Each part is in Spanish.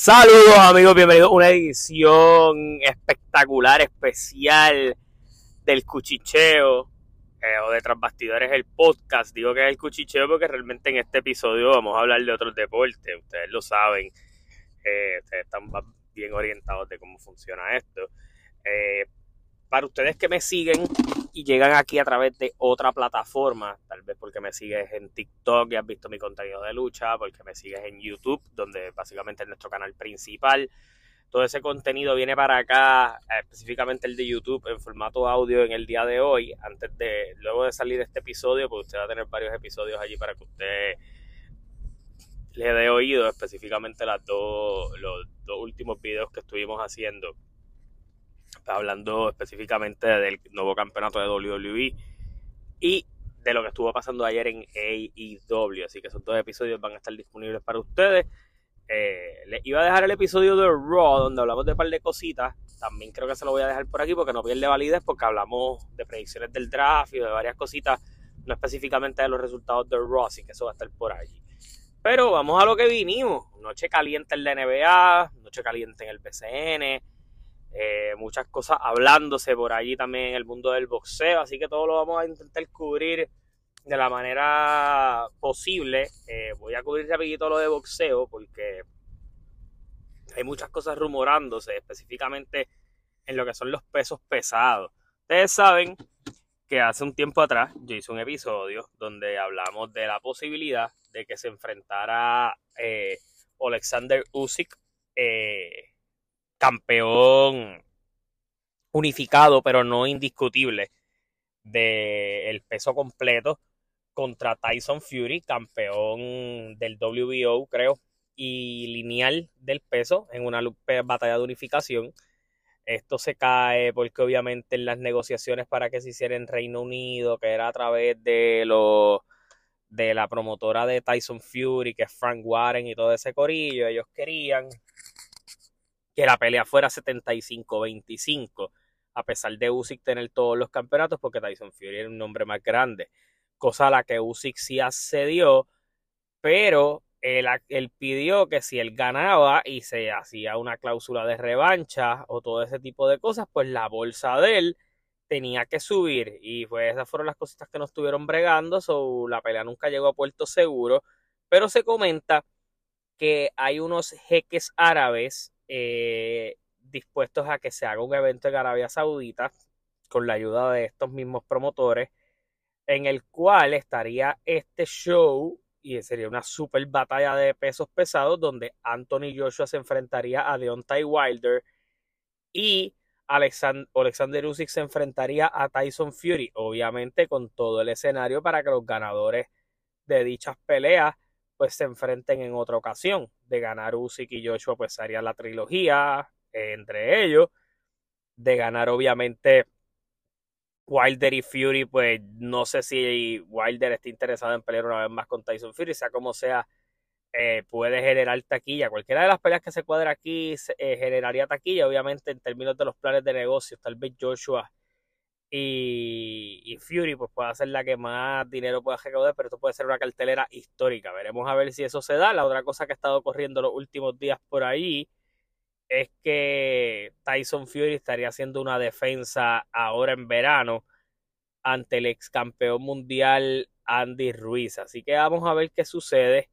Saludos amigos, bienvenidos a una edición espectacular, especial del cuchicheo eh, o de Tras Bastidores el podcast. Digo que es el cuchicheo porque realmente en este episodio vamos a hablar de otros deportes, ustedes lo saben, eh, ustedes están bien orientados de cómo funciona esto. Eh, para ustedes que me siguen y llegan aquí a través de otra plataforma, tal vez porque me sigues en TikTok y has visto mi contenido de lucha, porque me sigues en YouTube, donde básicamente es nuestro canal principal. Todo ese contenido viene para acá, específicamente el de YouTube, en formato audio en el día de hoy. Antes de, luego de salir este episodio, pues usted va a tener varios episodios allí para que usted le dé oído, específicamente los dos últimos videos que estuvimos haciendo hablando específicamente del nuevo campeonato de WWE y de lo que estuvo pasando ayer en AEW. Así que esos dos episodios van a estar disponibles para ustedes. Eh, les iba a dejar el episodio de Raw, donde hablamos de un par de cositas. También creo que se lo voy a dejar por aquí porque no pierde validez, porque hablamos de predicciones del draft y de varias cositas, no específicamente de los resultados de Raw, así que eso va a estar por allí. Pero vamos a lo que vinimos. Noche caliente en la NBA, noche caliente en el BCN eh, muchas cosas hablándose por allí también en el mundo del boxeo, así que todo lo vamos a intentar cubrir de la manera posible. Eh, voy a cubrir rapidito lo de boxeo porque hay muchas cosas rumorándose, específicamente en lo que son los pesos pesados. Ustedes saben que hace un tiempo atrás yo hice un episodio donde hablamos de la posibilidad de que se enfrentara eh, Alexander Usyk eh, campeón unificado, pero no indiscutible, del peso completo contra Tyson Fury, campeón del WBO, creo, y lineal del peso en una batalla de unificación. Esto se cae porque obviamente en las negociaciones para que se hiciera en Reino Unido, que era a través de los de la promotora de Tyson Fury, que es Frank Warren y todo ese corillo, ellos querían que la pelea fuera 75-25, a pesar de Usyk tener todos los campeonatos, porque Tyson Fury era un nombre más grande, cosa a la que Usyk sí accedió, pero él, él, pidió que si él ganaba y se hacía una cláusula de revancha o todo ese tipo de cosas, pues la bolsa de él tenía que subir. Y pues esas fueron las cositas que no estuvieron bregando, so, la pelea nunca llegó a puerto seguro, pero se comenta que hay unos jeques árabes eh, dispuestos a que se haga un evento en Arabia Saudita con la ayuda de estos mismos promotores, en el cual estaría este show y sería una super batalla de pesos pesados donde Anthony Joshua se enfrentaría a Deontay Wilder y Alexander, Usyk se enfrentaría a Tyson Fury, obviamente con todo el escenario para que los ganadores de dichas peleas pues se enfrenten en otra ocasión. De ganar Usyk y Joshua, pues haría la trilogía entre ellos. De ganar, obviamente, Wilder y Fury, pues no sé si Wilder está interesado en pelear una vez más con Tyson Fury, sea como sea, eh, puede generar taquilla. Cualquiera de las peleas que se cuadra aquí eh, generaría taquilla, obviamente, en términos de los planes de negocios. Tal vez Joshua y, Fury pues puede ser la que más dinero pueda recaudar, pero esto puede ser una cartelera histórica. Veremos a ver si eso se da. La otra cosa que ha estado corriendo los últimos días por ahí es que Tyson Fury estaría haciendo una defensa ahora en verano ante el ex campeón mundial Andy Ruiz. Así que vamos a ver qué sucede.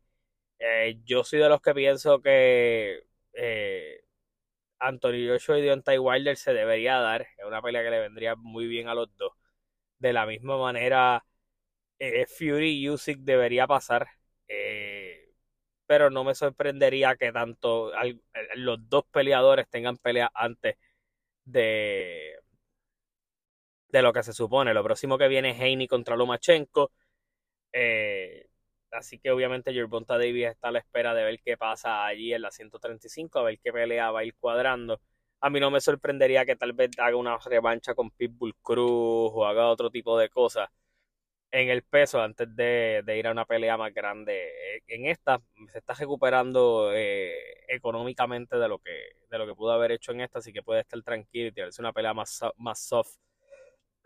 Eh, yo soy de los que pienso que eh, Anthony Joshua y Deontay Wilder se debería dar. Una pelea que le vendría muy bien a los dos. De la misma manera, eh, Fury y Usyk debería pasar. Eh, pero no me sorprendería que tanto los dos peleadores tengan pelea antes de, de lo que se supone. Lo próximo que viene es Haney contra Lomachenko. Eh, Así que obviamente Gervonta Davis está a la espera de ver qué pasa allí en la 135, a ver qué pelea va a ir cuadrando. A mí no me sorprendería que tal vez haga una revancha con Pitbull Cruz o haga otro tipo de cosas en el peso antes de, ir a una pelea más grande. En esta se está recuperando eh, económicamente de lo que de lo que pudo haber hecho en esta, así que puede estar tranquilo y tirarse una pelea más, más soft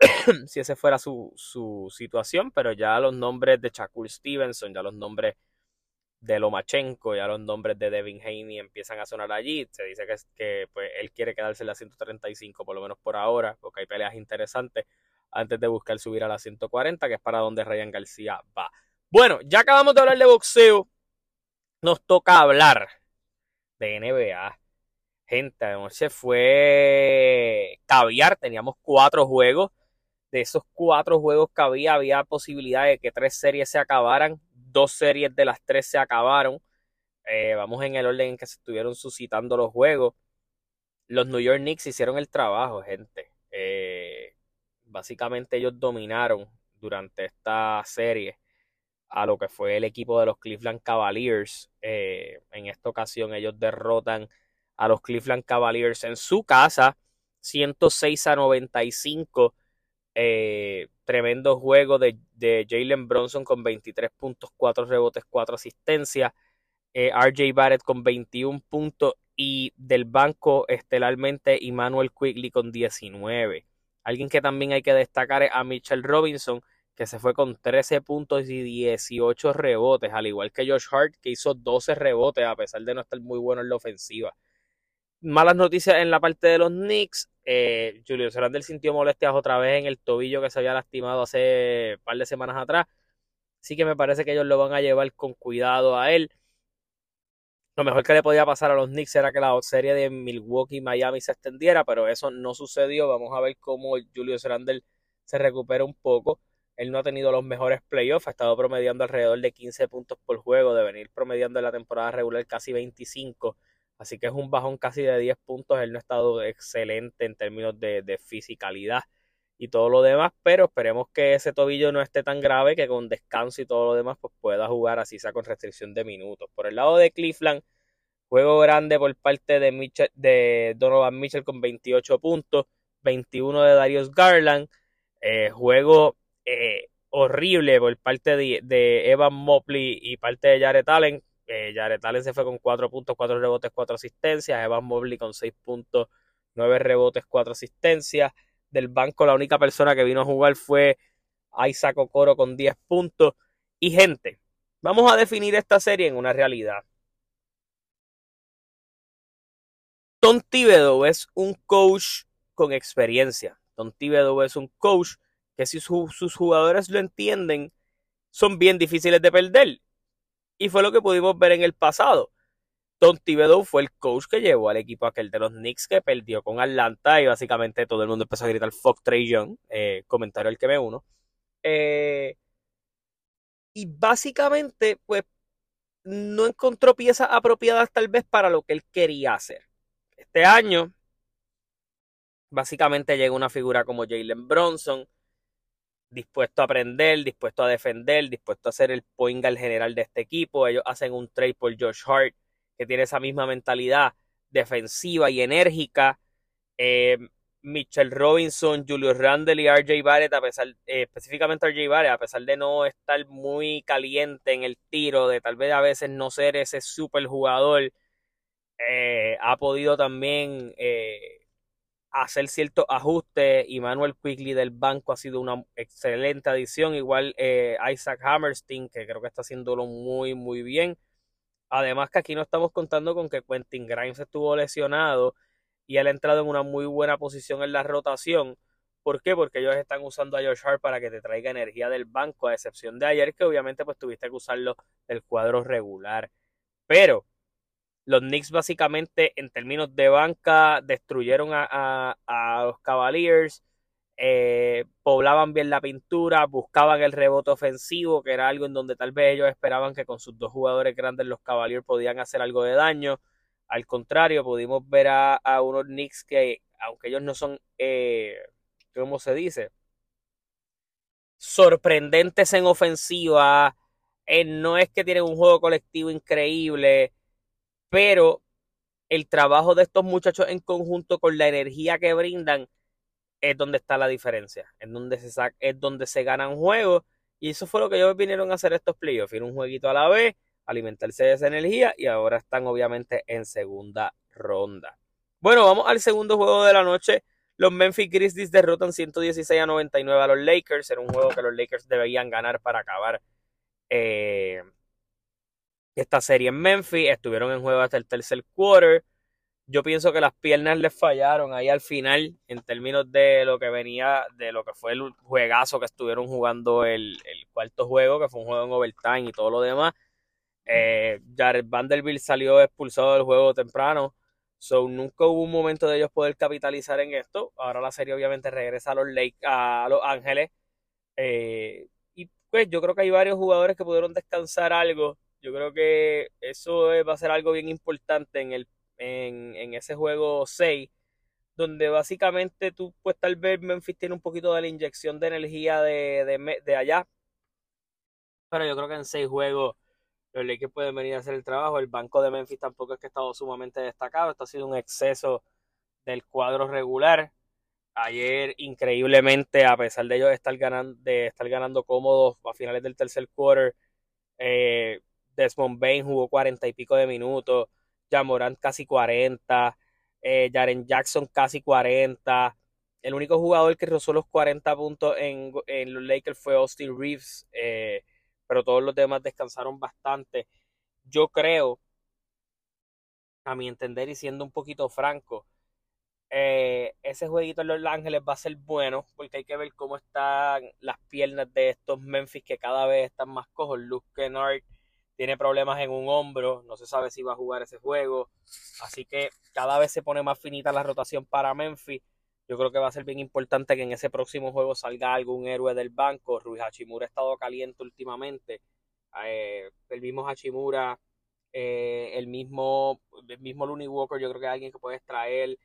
si ese fuera su, su, situación, pero ya los nombres de Shakur Stevenson, ya los nombres de Lomachenko, ya los nombres de Devin Haney empiezan a sonar allí. Se dice que, que pues, él quiere quedarse en la 135, por lo menos por ahora, porque hay peleas interesantes antes de buscar subir a la 140, que es para donde Ryan García va. Bueno, ya acabamos de hablar de boxeo. Nos toca hablar de NBA. Gente, anoche fue caviar. Teníamos cuatro juegos. De esos cuatro juegos que había, había posibilidad de que tres series se acabaran dos series de las tres se acabaron. Eh, vamos en el orden en que se estuvieron suscitando los juegos. Los New York Knicks hicieron el trabajo, gente. Eh, básicamente ellos dominaron durante esta serie a lo que fue el equipo de los Cleveland Cavaliers. Eh, en esta ocasión ellos derrotan a los Cleveland Cavaliers en su casa, 106 a 95. Eh, tremendo juego de, Jalen Bronson con 23 puntos, 4 rebotes, 4 asistencias. Eh, RJ Barrett con 21 puntos y del banco estelarmente Emmanuel Quigley con 19. Alguien que también hay que destacar es a Mitchell Robinson, que se fue con 13 puntos y 18 rebotes, al igual que Josh Hart, que hizo 12 rebotes a pesar de no estar muy bueno en la ofensiva. Malas noticias en la parte de los Knicks. Eh, Julio Randle sintió molestias otra vez en el tobillo que se había lastimado hace un par de semanas atrás. Así que me parece que ellos lo van a llevar con cuidado a él. Lo mejor que le podía pasar a los Knicks era que la serie de Milwaukee y Miami se extendiera, pero eso no sucedió. Vamos a ver cómo Julio Randle se recupera un poco. Él no ha tenido los mejores playoffs, ha estado promediando alrededor de 15 puntos por juego, de venir promediando en la temporada regular casi 25 Así que es un bajón casi de 10 puntos. Él no ha estado excelente en términos de, de fisicalidad y todo lo demás, pero esperemos que ese tobillo no esté tan grave que con descanso y todo lo demás pues pueda jugar así sea con restricción de minutos. Por el lado de Cleveland, juego grande por parte de, de Donovan Mitchell con 28 puntos, 21 de Darius Garland, eh, juego eh, horrible por parte de, de, Evan Mobley y parte de Jared Allen, eh, Jared Allen se fue con 4 puntos, 4 rebotes, 4 asistencias. Evan Mobley con 6 puntos, 9 rebotes, 4 asistencias. Del banco la única persona que vino a jugar fue Isaac Okoro con 10 puntos. Y gente, vamos a definir esta serie en una realidad. Tom Thibodeau es un coach con experiencia. Tom Thibodeau es un coach que si sus jugadores lo entienden, son bien difíciles de perder. Y fue lo que pudimos ver en el pasado. Tom Thibodeau fue el coach que llevó al equipo aquel de los Knicks que perdió con Atlanta y básicamente todo el mundo empezó a gritar fuck Trey Young, eh, comentario el que me uno. Eh, y básicamente, pues, no encontró piezas apropiadas tal vez para lo que él quería hacer. Este año, básicamente llega una figura como Jalen Bronson, dispuesto a aprender, dispuesto a defender, dispuesto a ser el point guard general de este equipo. Ellos hacen un trade por Josh Hart, que tiene esa misma mentalidad defensiva y enérgica. Eh, Mitchell Robinson, Julius Randle y RJ Barrett, a pesar, eh, específicamente RJ Barrett, a pesar de no estar muy caliente en el tiro, de tal vez a veces no ser ese super jugador, eh, ha podido también hacer ciertos ajustes. Y Manuel Quigley del banco ha sido una excelente adición. Igual eh, Isaac Hammerstein, que creo que está haciéndolo muy, muy bien. Además que aquí no estamos contando con que Quentin Grimes estuvo lesionado y él ha entrado en una muy buena posición en la rotación. ¿Por qué? Porque ellos están usando a Josh Hart para que te traiga energía del banco, a excepción de ayer, que obviamente pues tuviste que usarlo del cuadro regular. Pero los Knicks básicamente en términos de banca destruyeron a, los Cavaliers, eh, poblaban bien la pintura, buscaban el rebote ofensivo, que era algo en donde tal vez ellos esperaban que con sus dos jugadores grandes los Cavaliers podían hacer algo de daño. Al contrario, pudimos ver a, unos Knicks que, aunque ellos no son, eh, ¿cómo se dice? Sorprendentes en ofensiva, eh, no es que tienen un juego colectivo increíble, pero el trabajo de estos muchachos en conjunto con la energía que brindan es donde está la diferencia, es donde se, es donde se ganan juegos y eso fue lo que ellos vinieron a hacer estos playoffs, ir un jueguito a la vez, alimentarse de esa energía y ahora están obviamente en segunda ronda. Bueno, vamos al segundo juego de la noche. Los Memphis Grizzlies derrotan 116 a 99 a los Lakers. Era un juego que los Lakers debían ganar para acabar eh, esta serie en Memphis, estuvieron en juego hasta el tercer quarter. Yo pienso que las piernas les fallaron ahí al final en términos de lo que venía, de lo que fue el juegazo que estuvieron jugando el, cuarto juego, que fue un juego en overtime y todo lo demás. Eh, Jared Vanderbilt salió expulsado del juego temprano. So, nunca hubo un momento de ellos poder capitalizar en esto. Ahora la serie obviamente regresa a los, Lake, a Los Ángeles. Eh, y pues yo creo que hay varios jugadores que pudieron descansar algo. Yo creo que eso va a ser algo bien importante en, el, en, ese juego 6, donde básicamente tú, pues tal vez Memphis tiene un poquito de la inyección de energía de, de allá. Pero yo creo que en 6 juegos los Lakers pueden venir a hacer el trabajo. El banco de Memphis tampoco es que ha estado sumamente destacado. Esto ha sido un exceso del cuadro regular. Ayer, increíblemente, a pesar de ellos estar ganando, de estar ganando cómodos a finales del tercer quarter, eh, Desmond Bain jugó cuarenta y pico de minutos, Jamorant casi 40, eh, Jaren Jackson casi 40. El único jugador que rozó los 40 puntos en, los Lakers fue Austin Reeves. Eh, pero todos los demás descansaron bastante. Yo creo, a mi entender y siendo un poquito franco, eh, ese jueguito en Los Ángeles va a ser bueno porque hay que ver cómo están las piernas de estos Memphis que cada vez están más cojos. Luke Kennard tiene problemas en un hombro, no se sabe si va a jugar ese juego, así que cada vez se pone más finita la rotación para Memphis. Yo creo que va a ser bien importante que en ese próximo juego salga algún héroe del banco. Ruiz Hachimura ha estado caliente últimamente. Eh, el mismo Hachimura, eh, el mismo el mismo Looney Walker, yo creo que hay alguien que puede extraer.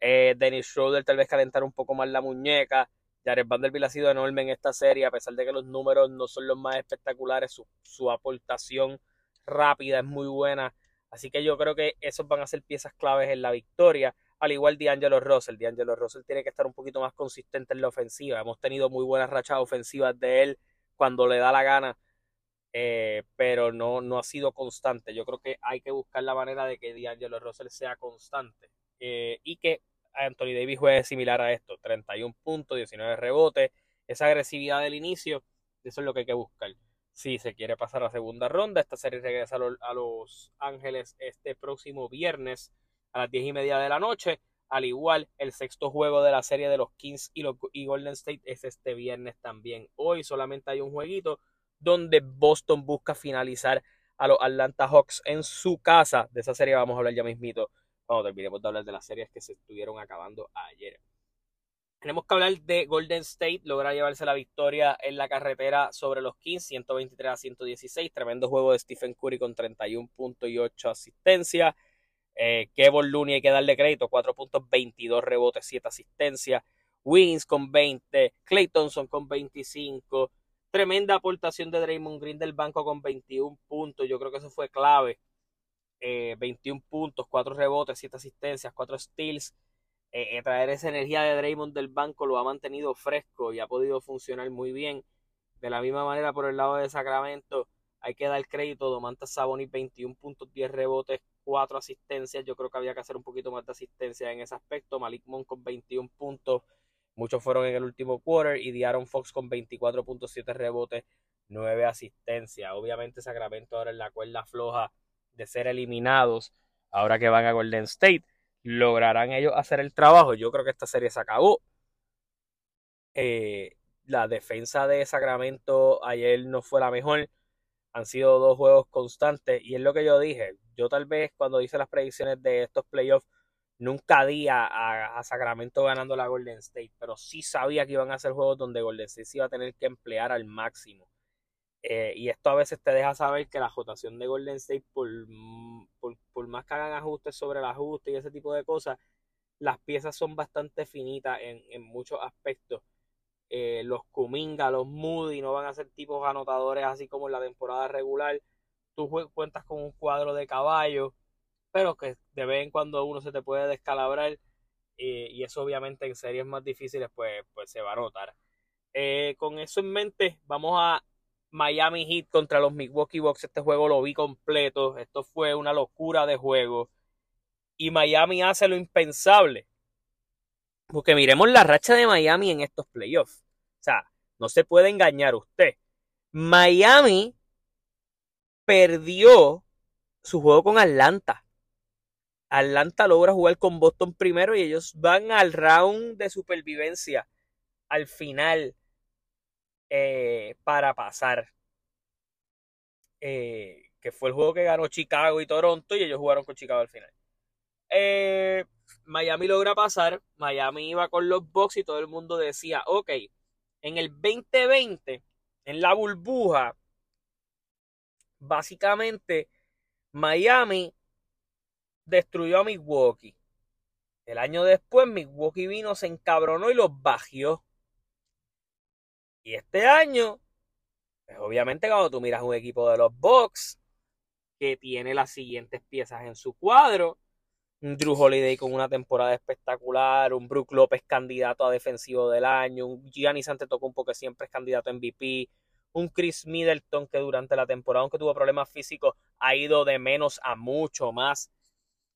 Eh, Dennis Schroeder tal vez calentar un poco más la muñeca. Jared Vanderbilt ha sido enorme en esta serie, a pesar de que los números no son los más espectaculares, su, su aportación rápida es muy buena. Así que yo creo que esos van a ser piezas claves en la victoria al igual D'Angelo Russell. D'Angelo Russell tiene que estar un poquito más consistente en la ofensiva. Hemos tenido muy buenas rachas ofensivas de él cuando le da la gana, eh, pero no, no ha sido constante. Yo creo que hay que buscar la manera de que D'Angelo Russell sea constante eh, y que Anthony Davis juegue similar a esto: 31 puntos, 19 rebotes, esa agresividad del inicio. Eso es lo que hay que buscar. Si se quiere pasar a segunda ronda, esta serie regresa a Los Ángeles este próximo viernes a las 10 y media de la noche. Al igual, el sexto juego de la serie de los Kings y, los, Golden State es este viernes también. Hoy solamente hay un jueguito donde Boston busca finalizar a los Atlanta Hawks en su casa. De esa serie vamos a hablar ya mismito cuando terminemos de hablar de las series que se estuvieron acabando ayer. Tenemos que hablar de Golden State, logra llevarse la victoria en la carretera sobre los Kings, 123 a 116. Tremendo juego de Stephen Curry con 31 puntos y 8 asistencias. Eh, Kevin Looney hay que darle crédito, 4 puntos, 22 rebotes, 7 asistencias. Wins con 20, Clay Thompson con 25. Tremenda aportación de Draymond Green del banco con 21 puntos. Yo creo que eso fue clave. 21 eh, puntos, 4 rebotes, 7 asistencias, 4 steals. Eh, traer esa energía de Draymond del banco lo ha mantenido fresco y ha podido funcionar muy bien. De la misma manera, por el lado de Sacramento, hay que dar crédito. Domantas Sabonis, 21 puntos, 10 rebotes, cuatro asistencias. Yo creo que había que hacer un poquito más de asistencia en ese aspecto. Malik Monk con 21 puntos. Muchos fueron en el último quarter. Y Diaron Fox con 24.7 rebotes, 9 asistencias. Obviamente Sacramento ahora en la cuerda floja de ser eliminados. Ahora que van a Golden State. ¿Lograrán ellos hacer el trabajo? Yo creo que esta serie se acabó. Eh, la defensa de Sacramento ayer no fue la mejor han sido dos juegos constantes y es lo que yo dije. Yo tal vez cuando hice las predicciones de estos playoffs nunca di a, Sacramento ganando la Golden State, pero sí sabía que iban a ser juegos donde Golden State se iba a tener que emplear al máximo. Eh, y esto a veces te deja saber que la rotación de Golden State, por, por, más que hagan ajustes sobre el ajuste y ese tipo de cosas, las piezas son bastante finitas en, en muchos aspectos. Eh, los Kuminga, los Moody no van a ser tipos anotadores así como en la temporada regular. Tú cuentas con un cuadro de caballo, pero que de vez en cuando uno se te puede descalabrar eh, y eso obviamente en series más difíciles pues, pues se va a notar. Con eso en mente, vamos a Miami Heat contra los Milwaukee Bucks. Este juego lo vi completo. Esto fue una locura de juego. Y Miami hace lo impensable. Porque miremos la racha de Miami en estos playoffs. O sea, no se puede engañar usted. Miami perdió su juego con Atlanta. Atlanta logra jugar con Boston primero y ellos van al round de supervivencia al final eh, para pasar. Eh, que fue el juego que ganó Chicago y Toronto y ellos jugaron con Chicago al final. Eh, Miami logra pasar, Miami iba con los Bucks y todo el mundo decía, ok, en el 2020, en la burbuja, básicamente Miami destruyó a Milwaukee. El año después Milwaukee vino, se encabronó y los bajó. Y este año, pues obviamente cuando tú miras un equipo de los Bucks que tiene las siguientes piezas en su cuadro, un Drew Holiday con una temporada espectacular, un Brook López candidato a defensivo del año, un Giannis Antetokounmpo que siempre es candidato a MVP, un Chris Middleton que durante la temporada, aunque tuvo problemas físicos, ha ido de menos a mucho más.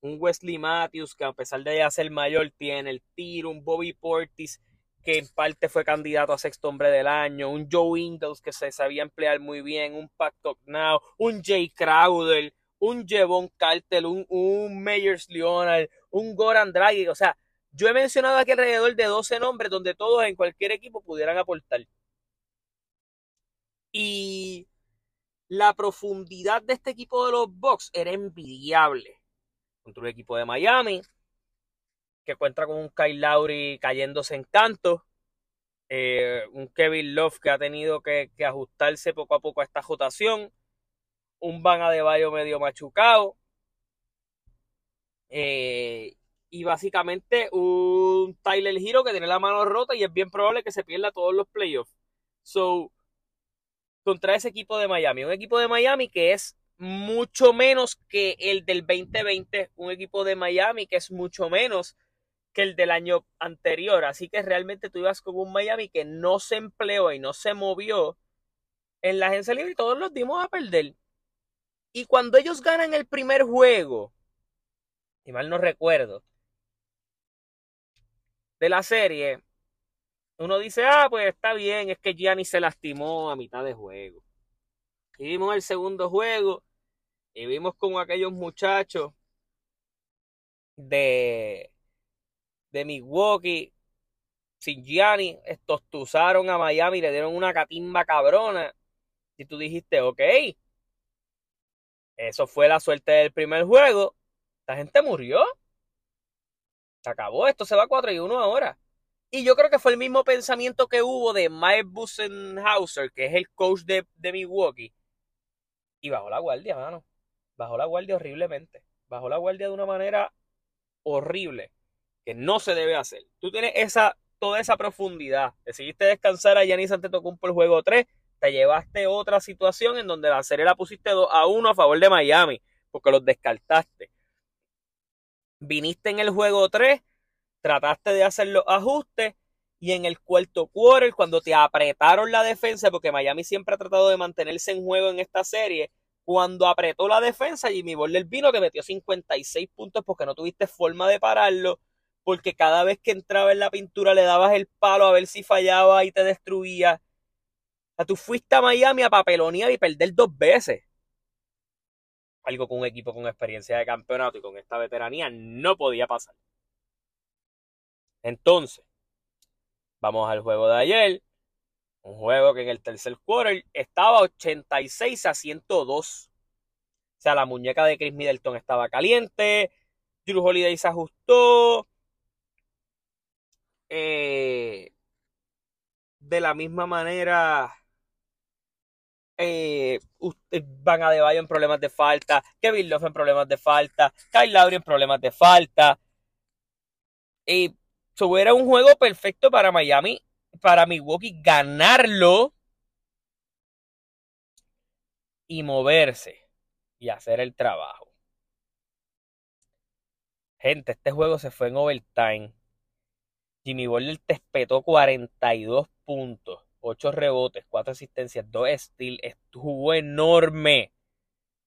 Un Wesley Matthews que a pesar de ya ser mayor tiene el tiro, un Bobby Portis que en parte fue candidato a sexto hombre del año, un Joe Ingles que se sabía emplear muy bien, un Pat Now, un Jay Crowder, un Jevon Cartel, un, un Meyers Leonard, un Goran Draghi. O sea, yo he mencionado aquí alrededor de 12 nombres donde todos en cualquier equipo pudieran aportar. Y la profundidad de este equipo de los Bucks era envidiable. Contra un equipo de Miami que cuenta con un Kyle Lowry cayéndose en canto. Eh, un Kevin Love que ha tenido que, ajustarse poco a poco a esta rotación un Van Adebayo medio machucado. Eh, y básicamente un Tyler Hero que tiene la mano rota y es bien probable que se pierda todos los playoffs. So, contra ese equipo de Miami, un equipo de Miami que es mucho menos que el del 2020, un equipo de Miami que es mucho menos que el del año anterior. Así que realmente tú ibas con un Miami que no se empleó y no se movió en la agencia libre y todos los dimos a perder. Y cuando ellos ganan el primer juego, y mal no recuerdo, de la serie, uno dice, ah, pues está bien, es que Gianni se lastimó a mitad de juego. Y vimos el segundo juego y vimos como aquellos muchachos de, de Milwaukee sin Gianni estostuzaron a Miami, le dieron una catimba cabrona. Y tú dijiste, ok, eso fue la suerte del primer juego. La gente murió. Se acabó. Esto se va 4 y 1 ahora. Y yo creo que fue el mismo pensamiento que hubo de Mike Busenhauser, que es el coach de, de Milwaukee. Y bajó la guardia, mano. Bajó la guardia horriblemente. Bajó la guardia de una manera horrible. Que no se debe hacer. Tú tienes esa, toda esa profundidad. Decidiste descansar a Yanis Antetokounmpo el juego 3 te llevaste otra situación en donde la serie la pusiste 2 a 1 a favor de Miami, porque los descartaste. Viniste en el juego 3, trataste de hacer los ajustes y en el cuarto quarter, cuando te apretaron la defensa, porque Miami siempre ha tratado de mantenerse en juego en esta serie, cuando apretó la defensa, Jimmy Butler vino, te metió 56 puntos porque no tuviste forma de pararlo, porque cada vez que entraba en la pintura le dabas el palo a ver si fallaba y te destruía sea, tú fuiste a Miami a papelonear y perder dos veces. Algo con un equipo con experiencia de campeonato y con esta veteranía no podía pasar. Entonces, vamos al juego de ayer. Un juego que en el tercer quarter estaba 86 a 102. O sea, la muñeca de Chris Middleton estaba caliente. Drew Holiday se ajustó. Eh, de la misma manera, eh, Van a Debayo en problemas de falta, Kevin Love en problemas de falta, Kyle Lowry en problemas de falta. Y eso era un juego perfecto para Miami, para Milwaukee ganarlo y moverse y hacer el trabajo. Gente, este juego se fue en overtime. Jimmy Butler te espetó 42 puntos. 8 rebotes, 4 asistencias, 2 steals, estuvo enorme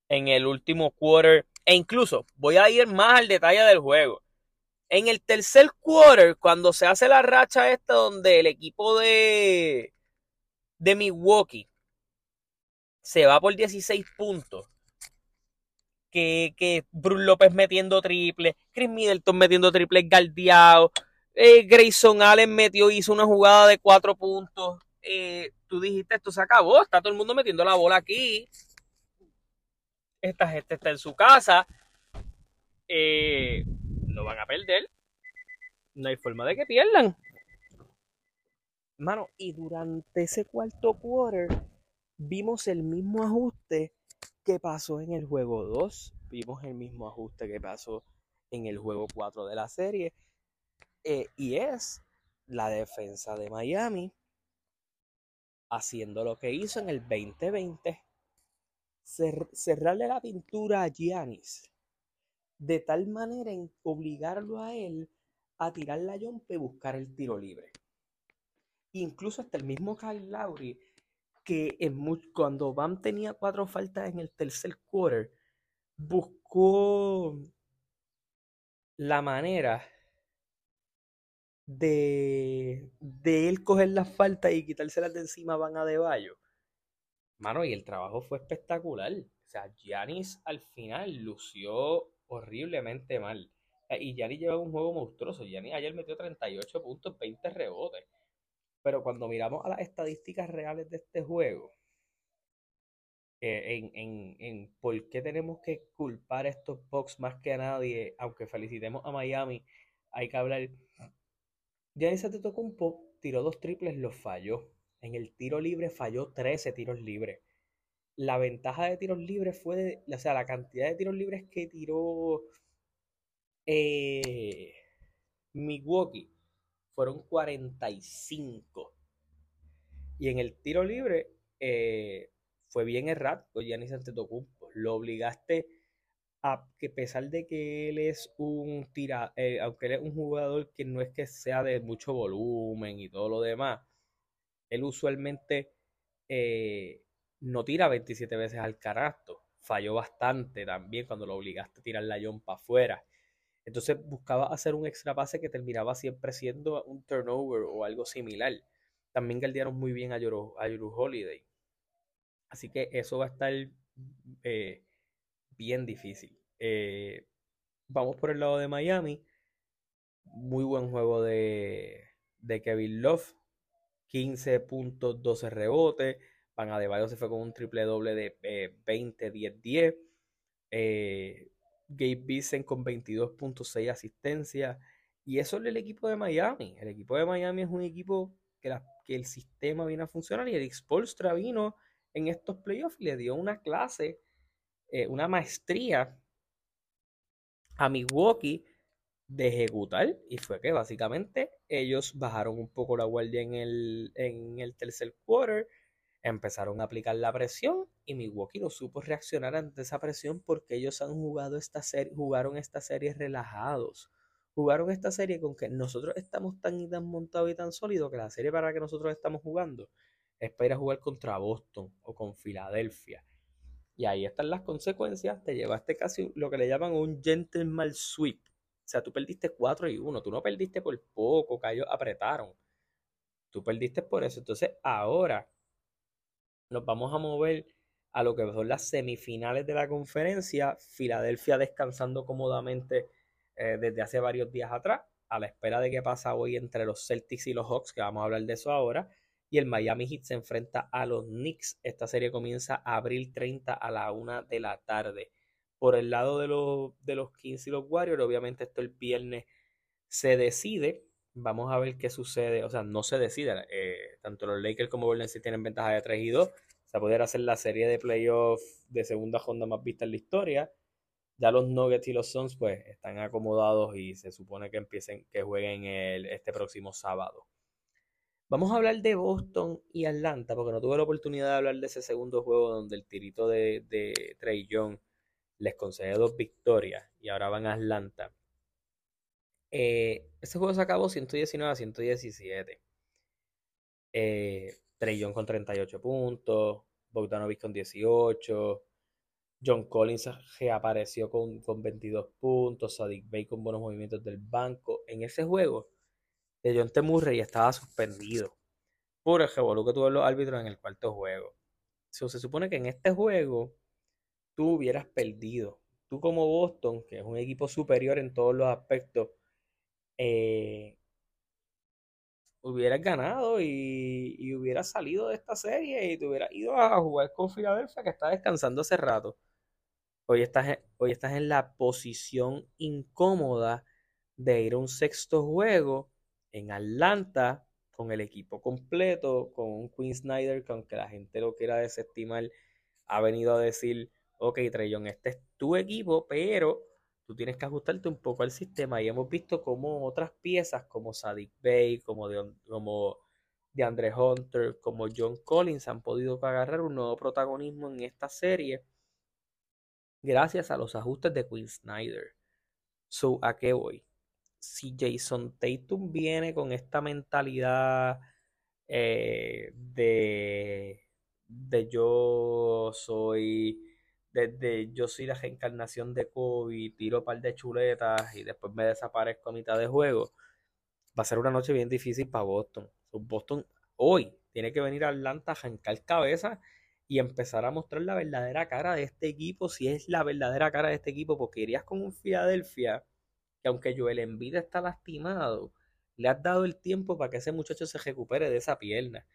en el último quarter. E incluso voy a ir más al detalle del juego. En el tercer quarter, cuando se hace la racha esta donde el equipo de, de Milwaukee se va por 16 puntos. que, que Bruce López metiendo triple, Chris Middleton metiendo triple galdeado, eh, Grayson Allen metió, hizo una jugada de cuatro puntos. Eh, tú dijiste, esto se acabó, está todo el mundo metiendo la bola aquí. Esta gente está en su casa. Eh, no van a perder. No hay forma de que pierdan. Mano, y durante ese cuarto quarter vimos el mismo ajuste que pasó en el juego 2. Vimos el mismo ajuste que pasó en el juego 4 de la serie. Eh, y es la defensa de Miami haciendo lo que hizo en el 2020. cerrarle la pintura a Giannis de tal manera en obligarlo a él a tirar la yompe y buscar el tiro libre. Incluso hasta el mismo Kyle Lowry, que cuando Bam tenía cuatro faltas en el tercer quarter, buscó la manera de, de él coger las faltas y quitárselas de encima Van a De Bayo. Mano, y el trabajo fue espectacular. O sea, Giannis al final lució horriblemente mal. Y Giannis lleva un juego monstruoso. Giannis ayer metió 38 puntos, 20 rebotes. Pero cuando miramos a las estadísticas reales de este juego, eh, en, en, por qué tenemos que culpar a estos Bucks más que a nadie, aunque felicitemos a Miami, hay que hablar. Giannis Antetokounmpo tiró dos triples, los falló. En el tiro libre falló 13 tiros libres. La ventaja de tiros libres fue de, o sea, la cantidad de tiros libres que tiró eh, Milwaukee fueron 45. Y en el tiro libre eh, fue bien errático Giannis Antetokounmpo. Lo obligaste a que a pesar de que él es un tira, eh, aunque él es un jugador que no es que sea de mucho volumen y todo lo demás, él usualmente eh, no tira 27 veces al carasto. Falló bastante también cuando lo obligaste a tirar la para afuera. Entonces buscaba hacer un extra pase que terminaba siempre siendo un turnover o algo similar. También galdearon muy bien a Yoru, Holiday. Así que eso va a estar eh, bien difícil. Eh, vamos por el lado de Miami. Muy buen juego de, de Kevin Love. 15 puntos, 12 rebotes. Van Adebayo se fue con un triple doble de 20, 10, 10. Gabe Vincent con 22.6 asistencias. Y eso es el equipo de Miami. El equipo de Miami es un equipo que, que el sistema viene a funcionar. Y el Spolstra vino en estos playoffs y le dio una clase, eh, una maestría a Milwaukee de ejecutar. Y fue que básicamente ellos bajaron un poco la guardia en el, en el tercer quarter empezaron a aplicar la presión y Milwaukee no supo reaccionar ante esa presión porque ellos han jugado esta serie, jugaron esta serie relajados. Jugaron esta serie con que nosotros estamos tan y tan montados y tan sólidos que la serie para la que nosotros estamos jugando es para ir a jugar contra Boston o con Filadelfia. Y ahí están las consecuencias. Te llevaste casi lo que le llaman un gentleman sweep. O sea, tú perdiste 4 y 1. Tú no perdiste por poco, que ellos apretaron. Tú perdiste por eso. Entonces, ahora nos vamos a mover a lo que son las semifinales de la conferencia. Filadelfia descansando cómodamente eh, desde hace varios días atrás, a la espera de qué pasa hoy entre los Celtics y los Hawks, que vamos a hablar de eso ahora. Y el Miami Heat se enfrenta a los Knicks. Esta serie comienza abril 30 a la 1 de la tarde. Por el lado de los, de los Kings y los Warriors, obviamente esto el viernes se decide. Vamos a ver qué sucede. O sea, no se decide. Eh, tanto los Lakers como Golden State tienen ventaja de 3 y 2. O sea, poder hacer la serie de playoffs de segunda ronda más vista en la historia. Ya los Nuggets y los Suns pues están acomodados y se supone que empiecen, que jueguen el, este próximo sábado. Vamos a hablar de Boston y Atlanta, porque no tuve la oportunidad de hablar de ese segundo juego donde el tirito de, de Trey Young les concede dos victorias y ahora van a Atlanta. Eh, este juego se acabó 119 a 117. Eh, Trey con 38 puntos, Bogdanovich con 18, John Collins reapareció con, con 22 puntos, Sadik Bay con buenos movimientos del banco. En ese juego, de John T. Murray estaba suspendido por el revolú que tuvo los árbitros en el cuarto juego. se supone que en este juego tú hubieras perdido tú como Boston, que es un equipo superior en todos los aspectos, eh, hubieras ganado y, y, hubieras salido de esta serie y te hubieras ido a jugar con Filadelfia que está descansando hace rato. Hoy estás, hoy estás en la posición incómoda de ir a un sexto juego en Atlanta con el equipo completo, con un Queen Snyder que aunque la gente lo quiera desestimar, ha venido a decir, ok, Trellon, este es tu equipo, pero tú tienes que ajustarte un poco al sistema y hemos visto como otras piezas como Sadik Bay, como de, Hunter, como John Collins han podido agarrar un nuevo protagonismo en esta serie gracias a los ajustes de Quinn Snyder. So, ¿a qué voy? Si Jason Tatum viene con esta mentalidad eh, de, de yo soy desde yo soy la reencarnación de Kobe, tiro un par de chuletas y después me desaparezco a mitad de juego, va a ser una noche bien difícil para Boston. Boston hoy tiene que venir a Atlanta a arrancar cabeza y empezar a mostrar la verdadera cara de este equipo, si es la verdadera cara de este equipo, porque irías con un Philadelphia que aunque Joel Embiid está lastimado, le has dado el tiempo para que ese muchacho se recupere de esa pierna.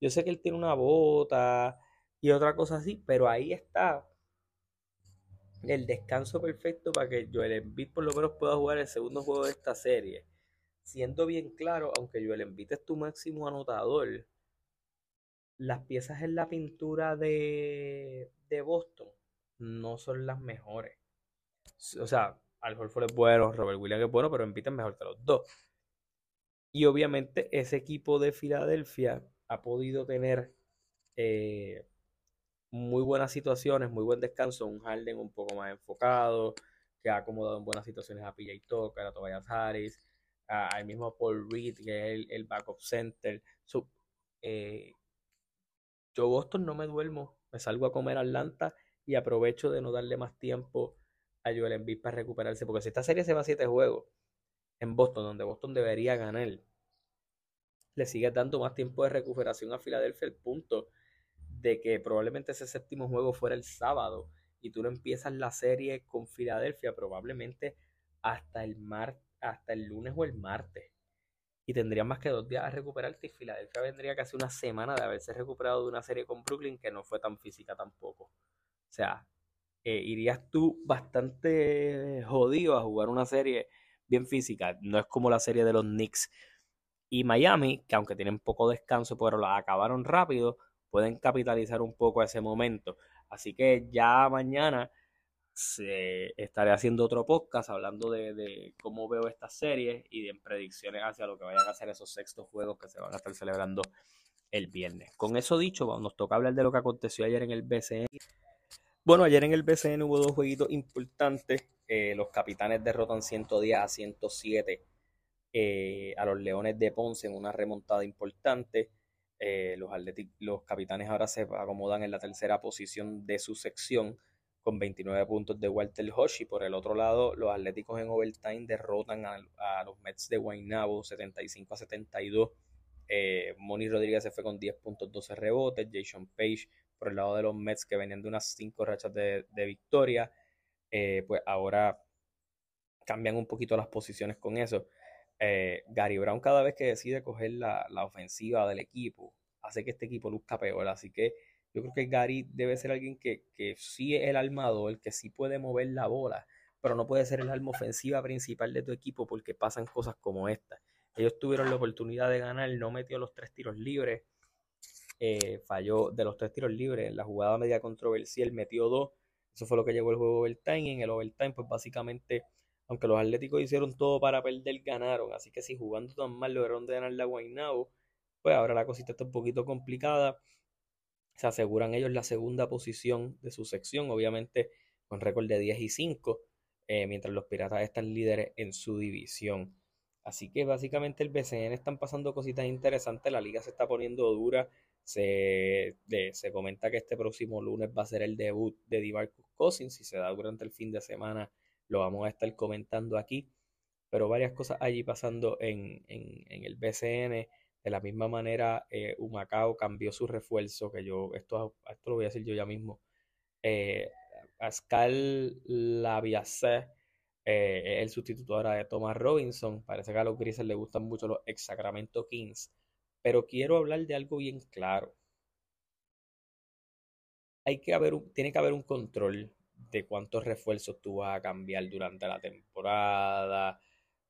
Yo sé que él tiene una bota y otra cosa así, pero ahí está el descanso perfecto para que Joel Embiid por lo menos pueda jugar el segundo juego de esta serie. Siendo bien claro, aunque Joel Embiid es tu máximo anotador, las piezas en la pintura de, de Boston no son las mejores. O sea, Al Horford es bueno, Robert Williams es bueno, pero es mejor que los dos. Y obviamente ese equipo de Filadelfia ha podido tener eh, muy buenas situaciones, muy buen descanso, un Harden un poco más enfocado, que ha acomodado en buenas situaciones a PJ Tucker, a Tobias Harris, al mismo Paul Reed, que es el, backup center. Eh, yo Boston no me duermo, me salgo a comer Atlanta y aprovecho de no darle más tiempo a Joel Embiid para recuperarse, porque si esta serie se va a siete juegos en Boston, donde Boston debería ganar, le sigue dando más tiempo de recuperación a Filadelfia, el punto de que probablemente ese séptimo juego fuera el sábado y tú no empiezas la serie con Filadelfia probablemente hasta el mar, hasta el lunes o el martes. Y tendrías más que dos días a recuperarte y Filadelfia vendría casi una semana de haberse recuperado de una serie con Brooklyn que no fue tan física tampoco. O sea, eh, irías tú bastante jodido a jugar una serie bien física. No es como la serie de los Knicks y Miami, que aunque tienen poco descanso, pero la acabaron rápido, pueden capitalizar un poco ese momento. Así que ya mañana se, estaré haciendo otro podcast hablando de, cómo veo esta serie y de predicciones hacia lo que vayan a hacer esos sextos juegos que se van a estar celebrando el viernes. Con eso dicho, nos toca hablar de lo que aconteció ayer en el BCN. Bueno, ayer en el BCN hubo dos jueguitos importantes. Eh, los capitanes derrotan 110 a 107 eh, a los Leones de Ponce en una remontada importante. Eh, los, los capitanes ahora se acomodan en la tercera posición de su sección con 29 puntos de Walter. Y por el otro lado, los Atléticos en overtime derrotan a, los Mets de Guaynabo 75 a 72. Eh, Moni Rodríguez se fue con 10 puntos, 12 rebotes. Jason Page por el lado de los Mets que venían de unas 5 rachas de, victoria. Eh, pues ahora cambian un poquito las posiciones con eso. Eh, Gary Brown cada vez que decide coger la, ofensiva del equipo, hace que este equipo luzca peor. Así que yo creo que Gary debe ser alguien que, que sí es el armador, que sí puede mover la bola, pero no puede ser el arma ofensiva principal de tu equipo porque pasan cosas como esta. Ellos tuvieron la oportunidad de ganar, no metió los tres tiros libres, eh, falló de los tres tiros libres en la jugada media controversial, metió dos. Eso fue lo que llegó el juego overtime. Y en el overtime, pues básicamente aunque los Atléticos hicieron todo para perder, ganaron. Así que si jugando tan mal lograron de ganar la Guaynabo, pues ahora la cosita está un poquito complicada. Se aseguran ellos la segunda posición de su sección, obviamente con récord de 10 y 5, eh, mientras los Piratas están líderes en su división. Así que básicamente el BCN están pasando cositas interesantes, la liga se está poniendo dura. Se, se comenta que este próximo lunes va a ser el debut de Divarcus Cousins, si se da durante el fin de semana lo vamos a estar comentando aquí, pero varias cosas allí pasando en, el BCN. De la misma manera, eh, Humacao cambió su refuerzo, que yo, esto, esto lo voy a decir yo ya mismo. Eh, Pascal Laviasse eh, el sustituto de Thomas Robinson. Parece que a los grises les gustan mucho los ex Sacramento Kings. Pero quiero hablar de algo bien claro. Hay que haber tiene que haber un control de cuántos refuerzos tú vas a cambiar durante la temporada,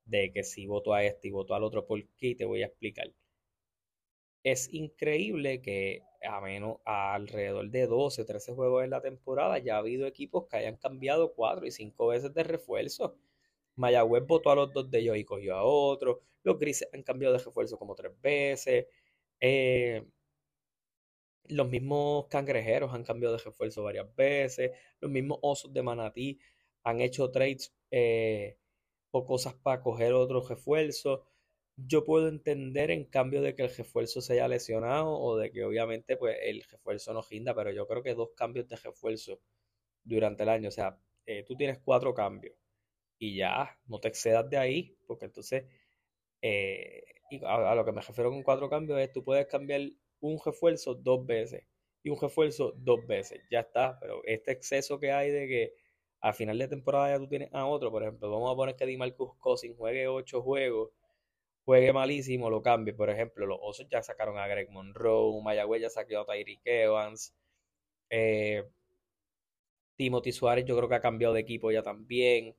de que si voto a este y voto al otro, ¿por qué? Te voy a explicar. Es increíble que a menos alrededor de 12, 13 juegos en la temporada ya ha habido equipos que hayan cambiado 4 y 5 veces de refuerzo. Mayagüez votó a los dos de ellos y cogió a otro. Los grises han cambiado de refuerzo como tres veces. Eh, los mismos cangrejeros han cambiado de refuerzo varias veces. Los mismos osos de manatí han hecho trades eh, o cosas para coger otro refuerzo. Yo puedo entender en cambio de que el refuerzo se haya lesionado o de que obviamente pues el refuerzo no ginda, pero yo creo que dos cambios de refuerzo durante el año, o sea, eh, tú tienes cuatro cambios y ya, no te excedas de ahí, porque entonces, eh, a, lo que me refiero con cuatro cambios es, tú puedes cambiar un refuerzo dos veces y un refuerzo dos veces, ya está, pero este exceso que hay de que al final de temporada ya tú tienes a otro, por ejemplo, vamos a poner que DiMarcus Cousins juegue ocho juegos, juegue malísimo, lo cambie, por ejemplo, los Osos ya sacaron a Greg Monroe, Mayagüez ya sacó a Tyreek Evans, eh, Timothy Suárez yo creo que ha cambiado de equipo ya también,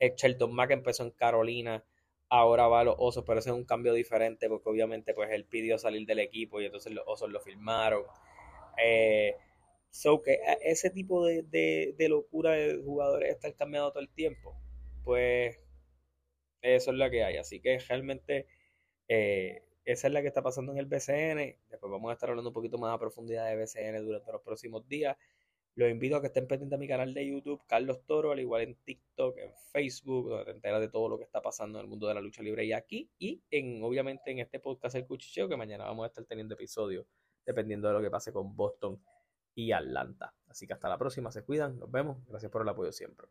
Shelton Mack empezó en Carolina, ahora va a los Osos, pero ese es un cambio diferente porque obviamente pues él pidió salir del equipo y entonces los Osos lo firmaron. Eh, so que ese tipo de, locura de jugadores está cambiando todo el tiempo. Pues eso es lo que hay. Así que realmente eh, esa es la que está pasando en el BCN. Después vamos a estar hablando un poquito más a profundidad de BCN durante los próximos días. Los invito a que estén pendientes a mi canal de YouTube, Carlos Toro, al igual en TikTok, en Facebook, donde te enteras de todo lo que está pasando en el mundo de la lucha libre y aquí. Y en, obviamente en este podcast El Cuchicheo, que mañana vamos a estar teniendo episodios, dependiendo de lo que pase con Boston y Atlanta. Así que hasta la próxima, se cuidan, nos vemos, gracias por el apoyo siempre.